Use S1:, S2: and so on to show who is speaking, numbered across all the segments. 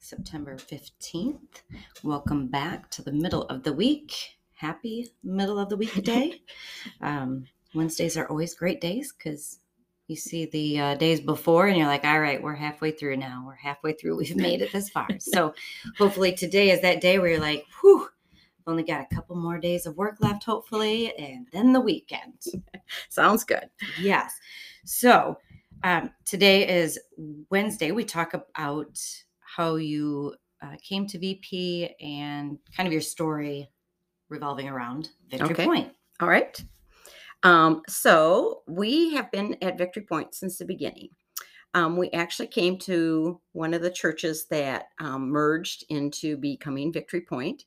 S1: September 15th. Welcome back to the middle of the week. Happy middle of the week day. um, Wednesdays are always great days because you see the uh, days before and you're like, all right, we're halfway through now. We're halfway through. We've made it this far. So hopefully today is that day where you're like, whew, only got a couple more days of work left, hopefully, and then the weekend.
S2: Sounds good.
S1: Yes. So um, today is Wednesday. We talk about how you uh, came to VP and kind of your story revolving around Victory
S2: Okay.
S1: Point.
S2: All right. Um, so we have been at Victory Point since the beginning. Um, we actually came to one of the churches that um, merged into becoming Victory Point,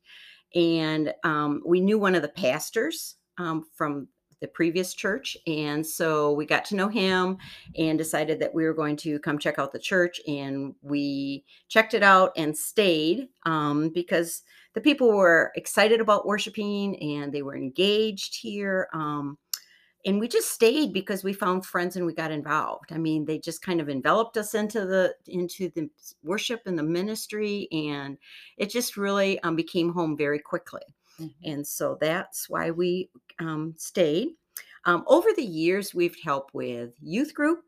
S2: and um, we knew one of the pastors um, from the previous church, and so we got to know him and decided that we were going to come check out the church, and we checked it out and stayed um, because the people were excited about worshiping and they were engaged here. Um, and we just stayed because we found friends and we got involved. I mean, they just kind of enveloped us into the into the worship and the ministry, and it just really um, became home very quickly. And so that's why we um, stayed. Um, over the years, we've helped with youth group.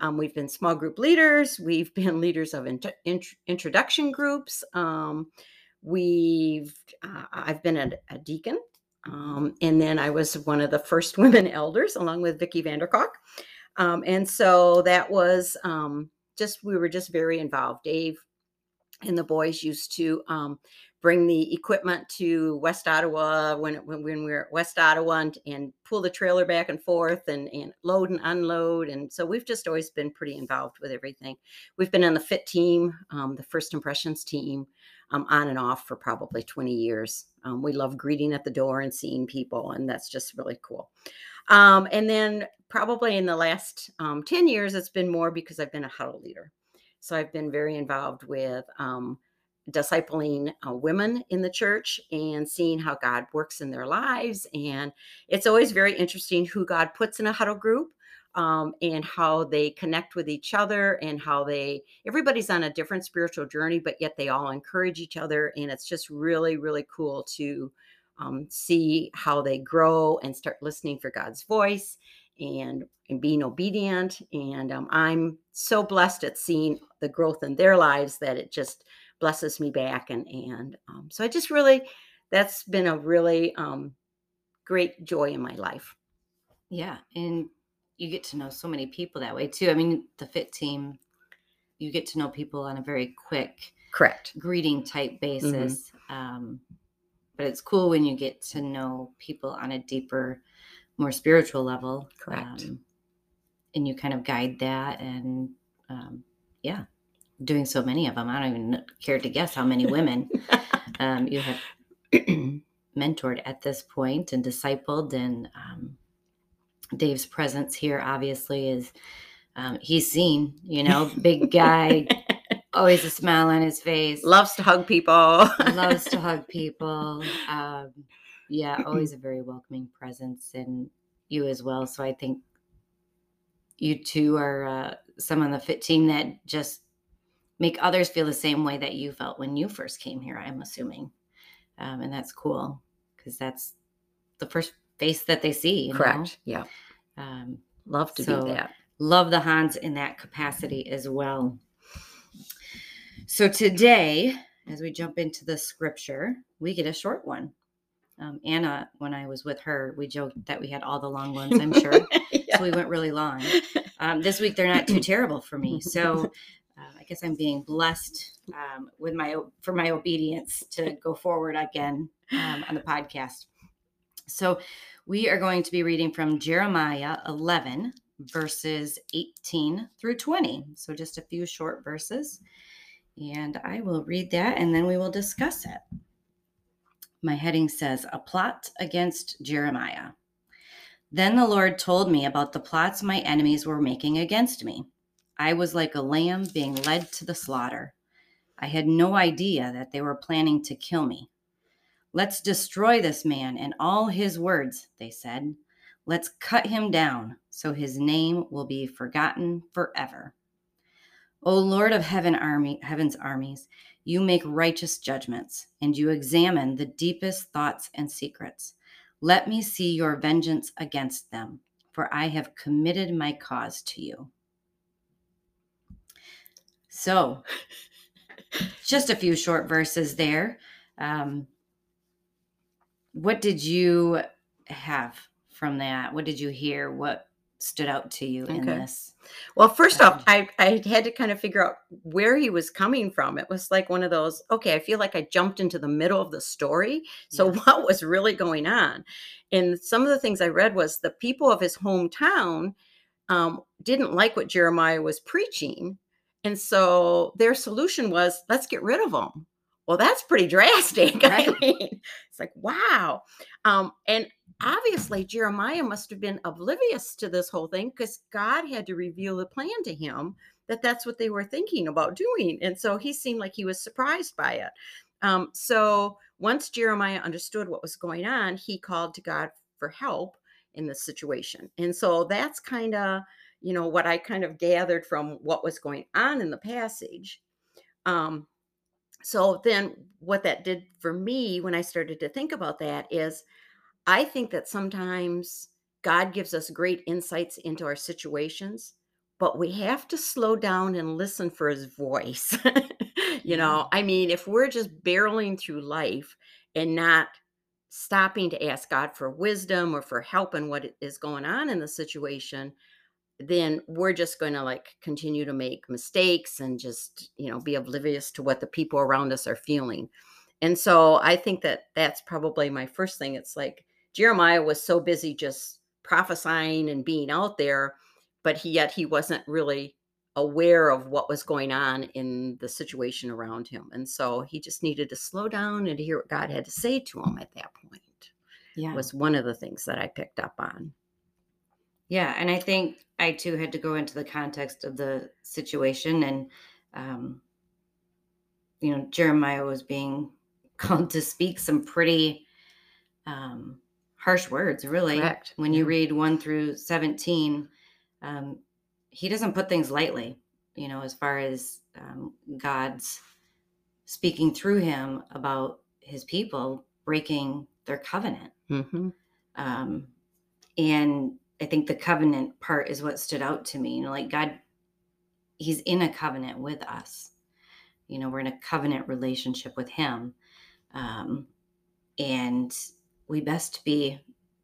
S2: Um, we've been small group leaders. We've been leaders of int- int- introduction groups. Um, we've uh, I've been a, a deacon, um, and then I was one of the first women elders, along with Vicki Vandercock. Um, and so that was just we were just very involved. Dave and the boys used to um, bring the equipment to West Ottawa when when, when we're at West Ottawa and, and pull the trailer back and forth and, and load and unload. And so we've just always been pretty involved with everything. We've been on the FIT team, um, the First Impressions team, um, on and off for probably 20 years. Um, we love greeting at the door and seeing people, and that's just really cool. Um, and then probably in the last um, 10 years, it's been more because I've been a huddle leader. So I've been very involved with um, discipling uh, women in the church and seeing how God works in their lives. And it's always very interesting who God puts in a huddle group um, and how they connect with each other and how they, everybody's on a different spiritual journey, but yet they all encourage each other. And it's just really, really cool to um, see how they grow and start listening for God's voice and and being obedient and um, i'm so blessed at seeing the growth in their lives that it just blesses me back and and um, so i just really that's been a really um, great joy in my life
S1: Yeah. And you get to know so many people that way too. I mean, the FIT team, you get to know people on a very quick
S2: correct
S1: greeting type basis. Um, but it's cool when you get to know people on a deeper, more spiritual level.
S2: Correct.
S1: Um, and you kind of guide that. And um, yeah, doing so many of them. I don't even care to guess how many women um, you have mentored at this point and discipled. And um, Dave's presence here obviously is. Um, he's seen, you know, big guy, always a smile on his face
S2: loves to hug people
S1: loves to hug people. Um, yeah, always a very welcoming presence, and you as well. So I think you two are uh, some on the fit team that just make others feel the same way that you felt when you first came here. I'm assuming, um, and that's cool because that's the first face that they see. you know?
S2: correct yeah
S1: Um,
S2: love to
S1: So-
S2: do that
S1: love the Hans in that capacity as well. So today, as we jump into the scripture, we get a short one. Um, Anna, when I was with her, we joked that we had all the long ones, I'm sure.
S2: Yeah.
S1: So we went really long. Um, this week, they're not too terrible for me. So uh, I guess I'm being blessed um, with my for my obedience to go forward again um, on the podcast. So we are going to be reading from Jeremiah 11, verses 18 through 20. So just a few short verses. And I will read that and then we will discuss it. my heading says A Plot Against Jeremiah. Then the Lord told me about the plots my enemies were making against me. I was like a lamb being led to the slaughter. I had no idea that they were planning to kill me. Let's destroy this man and all his words, they said. Let's cut him down so his name will be forgotten forever. O Lord of heaven army, heaven's armies, you make righteous judgments and you examine the deepest thoughts and secrets. Let me see your vengeance against them, for I have committed my cause to you. So, just a few short verses there. Um, what did you have from that? What did you hear? What stood out to you in this?
S2: Well, first off,
S1: Um,
S2: I, I had to kind of figure out where he was coming from. It was like one of those, okay, I feel like I jumped into the middle of the story. So,
S1: Yeah.
S2: what was really going on? And some of the things I read was the people of his hometown um, didn't like what Jeremiah was preaching. And so their solution was, let's get rid of them. Well, that's pretty drastic. I mean, it's like, wow. Um, and obviously, Jeremiah must have been oblivious to this whole thing because God had to reveal the plan to him that that's what they were thinking about doing. And so he seemed like he was surprised by it. Um, so once Jeremiah understood what was going on, he called to God for help in this situation. And so that's kind of, you know, what I kind of gathered from what was going on in the passage. Um, so then what that did for me when I started to think about that is I think that sometimes God gives us great insights into our situations, but we have to slow down and listen for his voice. you know, I mean, if we're just barreling through life and not stopping to ask God for wisdom or for help in what is going on in the situation, then we're just going to like continue to make mistakes and just, you know, be oblivious to what the people around us are feeling. And so I think that that's probably my first thing. It's like Jeremiah was so busy just prophesying and being out there, but he yet he wasn't really aware of what was going on in the situation around him. And so he just needed to slow down and hear what God had to say to him at that point.
S1: Yeah.
S2: Was one of the things that I picked up on.
S1: Yeah, and I think I too had to go into the context of the situation, and um, you know, Jeremiah was being called to speak some pretty um, harsh words. Really,
S2: Correct,
S1: when you read one through seventeen, um, he doesn't put things lightly. You know, as far as um, God's speaking through him about his people breaking their covenant.
S2: hmm
S1: um, and i think the covenant part is what stood out to me you know like god he's in a covenant with us you know we're in a covenant relationship with him um, and we best be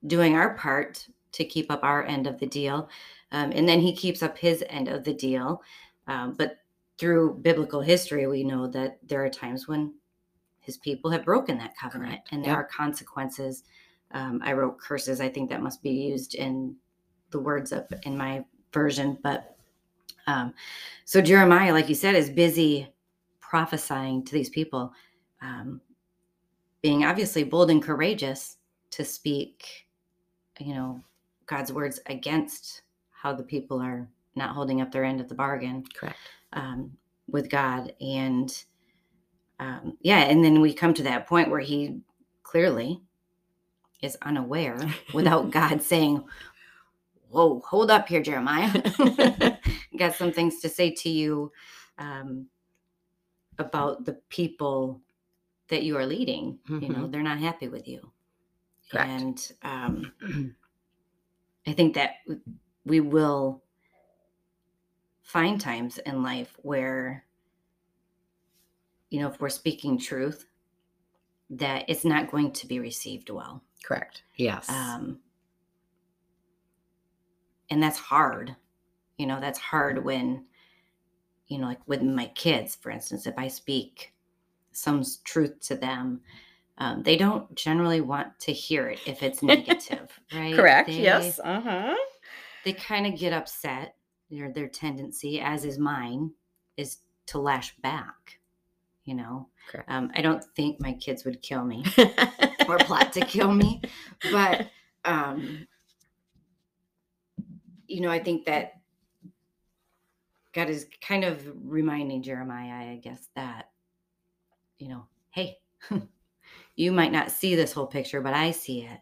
S1: doing our part to keep up our end of the deal um, and then he keeps up his end of the deal um, but through biblical history we know that there are times when his people have broken that covenant
S2: Correct.
S1: and there
S2: Yep.
S1: are consequences um, i wrote curses i think that must be used in the words up in my version but um, so jeremiah like you said is busy prophesying to these people um, being obviously bold and courageous to speak you know god's words against how the people are not holding up their end of the bargain
S2: Correct.
S1: um, with God. And um, yeah, and then we come to that point where he clearly is unaware without God saying, Whoa, hold up here, Jeremiah. Got some things to say to you um, about the people that you are leading. You know,
S2: Mhm.
S1: they're not happy with you.
S2: Correct.
S1: And um, I think that we will find times in life where, you know, if we're speaking truth, that it's not going to be received well.
S2: Correct. Yes.
S1: Um, and that's hard. You know, that's hard when, you know, like with my kids, for instance, if I speak some truth to them, um, they don't generally want to hear it if it's negative, right?
S2: Correct.
S1: They-
S2: yes. Uh huh.
S1: they kind of get upset. Their their tendency, as is mine, is to lash back. you know.
S2: Correct.
S1: Um, I don't think my kids would kill me or plot to kill me, but um, you know, I think that God is kind of reminding Jeremiah, I guess, that you know, hey, you might not see this whole picture, but I see it,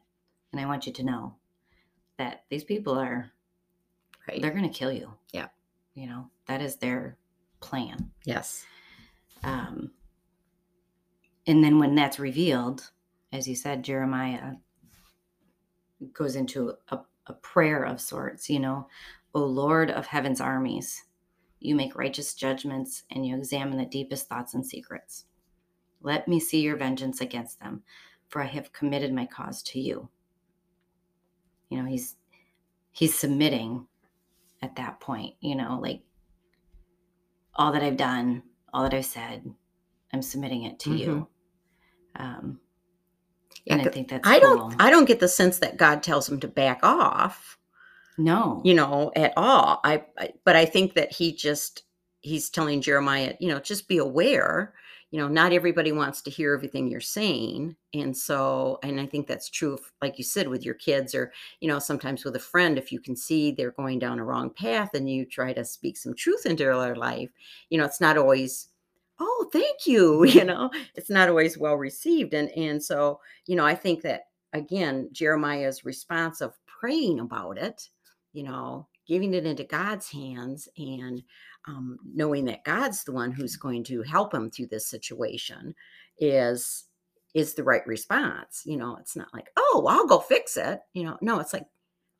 S1: and I want you to know that these people are
S2: right.
S1: they're going to kill you.
S2: Yeah.
S1: You know, that is their plan.
S2: yes.
S1: Um, and then when that's revealed, as you said, Jeremiah goes into a, a prayer of sorts, you know, O Lord of heaven's armies, you make righteous judgments and you examine the deepest thoughts and secrets. Let me see your vengeance against them, for I have committed my cause to you. You know, he's he's submitting at that point, you know, like all that I've done, all that I've said, I'm submitting it to you. Um,
S2: Yeah,
S1: and I think that's
S2: I
S1: cool.
S2: don't I don't get the sense that God tells him to back off,
S1: no,
S2: you know, at all. I, I but I think that he just he's telling Jeremiah, you know, just be aware, you know, not everybody wants to hear everything you're saying. And so and I think that's true if, like you said with your kids or, you know, sometimes with a friend if you can see they're going down a wrong path and you try to speak some truth into their life, you know, it's not always oh, thank you, you know. It's not always well received and and so you know, I think that again, Jeremiah's response of praying about it, you know, giving it into God's hands and um, knowing that God's the one who's going to help him through this situation is is the right response. You know, it's not like, oh, I'll go fix it. You know, no, it's like,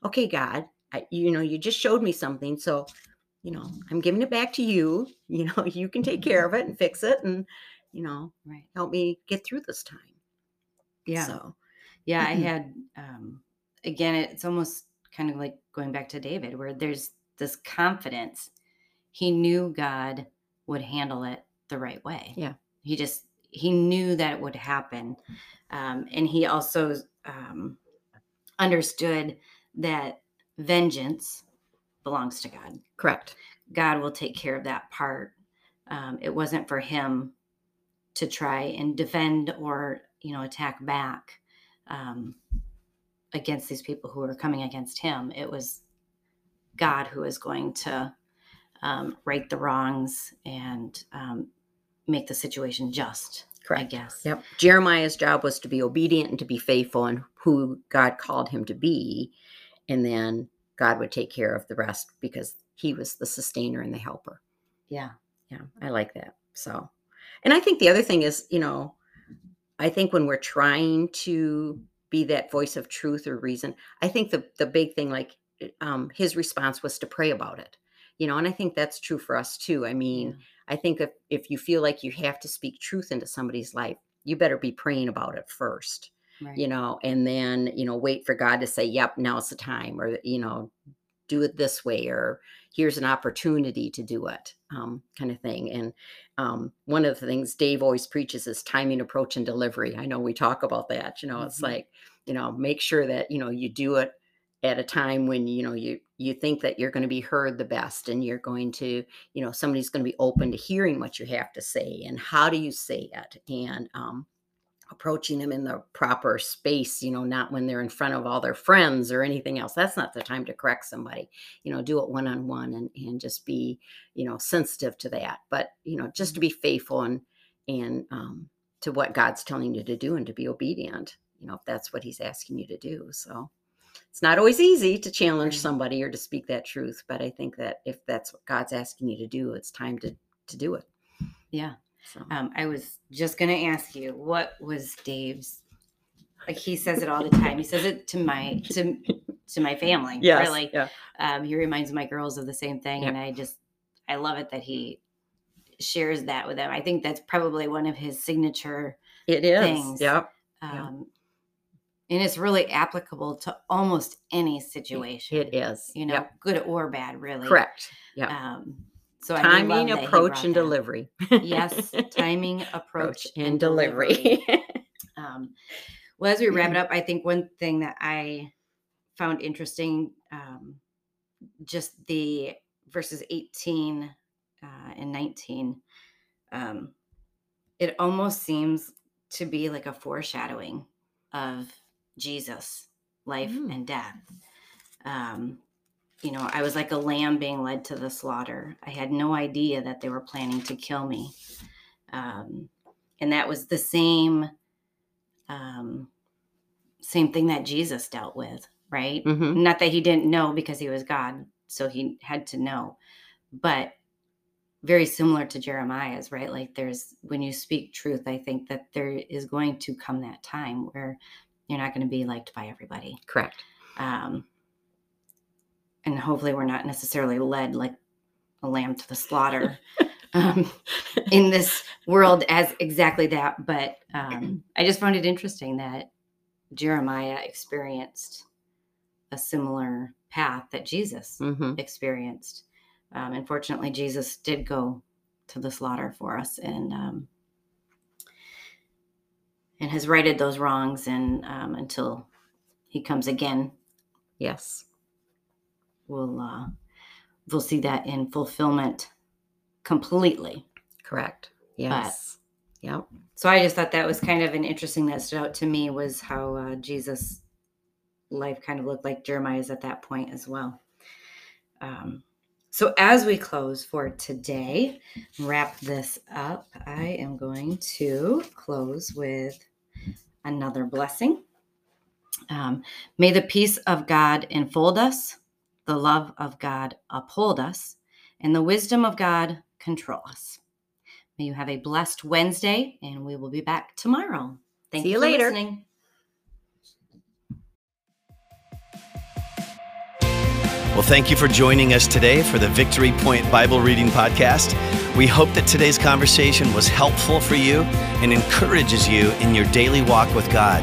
S2: okay, God, I, you know, you just showed me something, so you know, I'm giving it back to you. You know, you can take care of it and fix it, and you know,
S1: right.
S2: help me get through this time.
S1: Yeah.
S2: So,
S1: Yeah, I
S2: Mhm.
S1: had um again it's almost kind of like going back to David where there's this confidence. He knew God would handle it the right way.
S2: Yeah.
S1: He just he knew that it would happen. Um and he also um understood that vengeance belongs to God.
S2: correct.
S1: God will take care of that part. Um, it wasn't for him to try and defend or you know attack back um, against these people who were coming against him. It was God who was going to um, right the wrongs and um, make the situation just. I
S2: Correct.
S1: guess.
S2: Yep. Jeremiah's job was to be obedient and to be faithful and who God called him to be. And then God would take care of the rest because he was the sustainer and the helper.
S1: Yeah.
S2: Yeah, I like that. So, and I think the other thing is, you know, I think when we're trying to be that voice of truth or reason, I think the the big thing, like um, his response was to pray about it, you know, and I think that's true for us too. I mean, I think if if you feel like you have to speak truth into somebody's life, you better be praying about it first
S1: Right.
S2: you know, and then, you know, wait for God to say, yep, now's the time, or, you know, do it this way, or here's an opportunity to do it, um, kind of thing. And um, one of the things Dave always preaches is timing, approach, and delivery. I know we talk about that, you know, it's
S1: Mhm.
S2: like, you know, make sure that, you know, you do it at a time when you know you you think that you're going to be heard the best and you're going to you know somebody's going to be open to hearing what you have to say and how do you say it and um, approaching them in the proper space, you know, not when they're in front of all their friends or anything else. That's not the time to correct somebody. You know, do it one on one and and just be, you know, sensitive to that. But, you know, just to be faithful and and um to what God's telling you to do and to be obedient, you know, if that's what he's asking you to do. So it's not always easy to challenge somebody or to speak that truth, but I think that if that's what God's asking you to do, it's time to to do it.
S1: Yeah.
S2: So
S1: Um, I was just going to ask you, what was Dave's? Like he says it all the time. He says it to my to to my family.
S2: yes,
S1: Really.
S2: yeah.
S1: Um, he reminds my girls of the same thing,
S2: Yep.
S1: and I just I love it that he shares that with them. I think that's probably one of his signature.
S2: It is.
S1: things.
S2: Yep.
S1: Um,
S2: Yeah.
S1: And it's really applicable to almost any situation.
S2: It is.
S1: You know,
S2: Yep.
S1: good or bad, really.
S2: Correct. Yeah.
S1: Um, so I do love
S2: Timing, approach, and
S1: that.
S2: delivery.
S1: Yes, timing, approach, and
S2: delivery.
S1: Um, well, as we wrap it up, I think one thing that I found interesting, um, just the verses 18 uh, and 19, um, it almost seems to be like a foreshadowing of Jesus' life
S2: Mm.
S1: and death. Um, you know, I was like a lamb being led to the slaughter. I had no idea that they were planning to kill me. Um, and that was the same um, same thing that Jesus dealt with, right?
S2: hmm
S1: Not that he didn't know because he was God, so he had to know. But very similar to Jeremiah's, right? Like there's when you speak truth, I think that there is going to come that time where you're not going to be liked by everybody.
S2: Correct.
S1: Um, and hopefully we're not necessarily led like a lamb to the slaughter um, in this world as exactly that. But um, I just found it interesting that Jeremiah experienced a similar path that Jesus
S2: hmm
S1: experienced. Um, unfortunately, Jesus did go to the slaughter for us and um, and has righted those wrongs. And um, until he comes again,
S2: Yes.
S1: We'll uh, we'll see that in fulfillment completely.
S2: Correct. Yes. Yep.
S1: So I just thought that was kind of an interesting that stood out to me was how uh, Jesus' life kind of looked like Jeremiah's at that point as well. Um, so as we close for today, wrap this up, I am going to close with another blessing. Um, may the peace of God enfold us, the love of God uphold us, and the wisdom of God control us. May you have a blessed Wednesday, and we will be back tomorrow. Thank
S2: See
S1: you
S2: you
S1: for
S2: later.
S1: listening.
S3: Well, thank you for joining us today for the Victory Point Bible Reading Podcast. We hope that today's conversation was helpful for you and encourages you in your daily walk with God.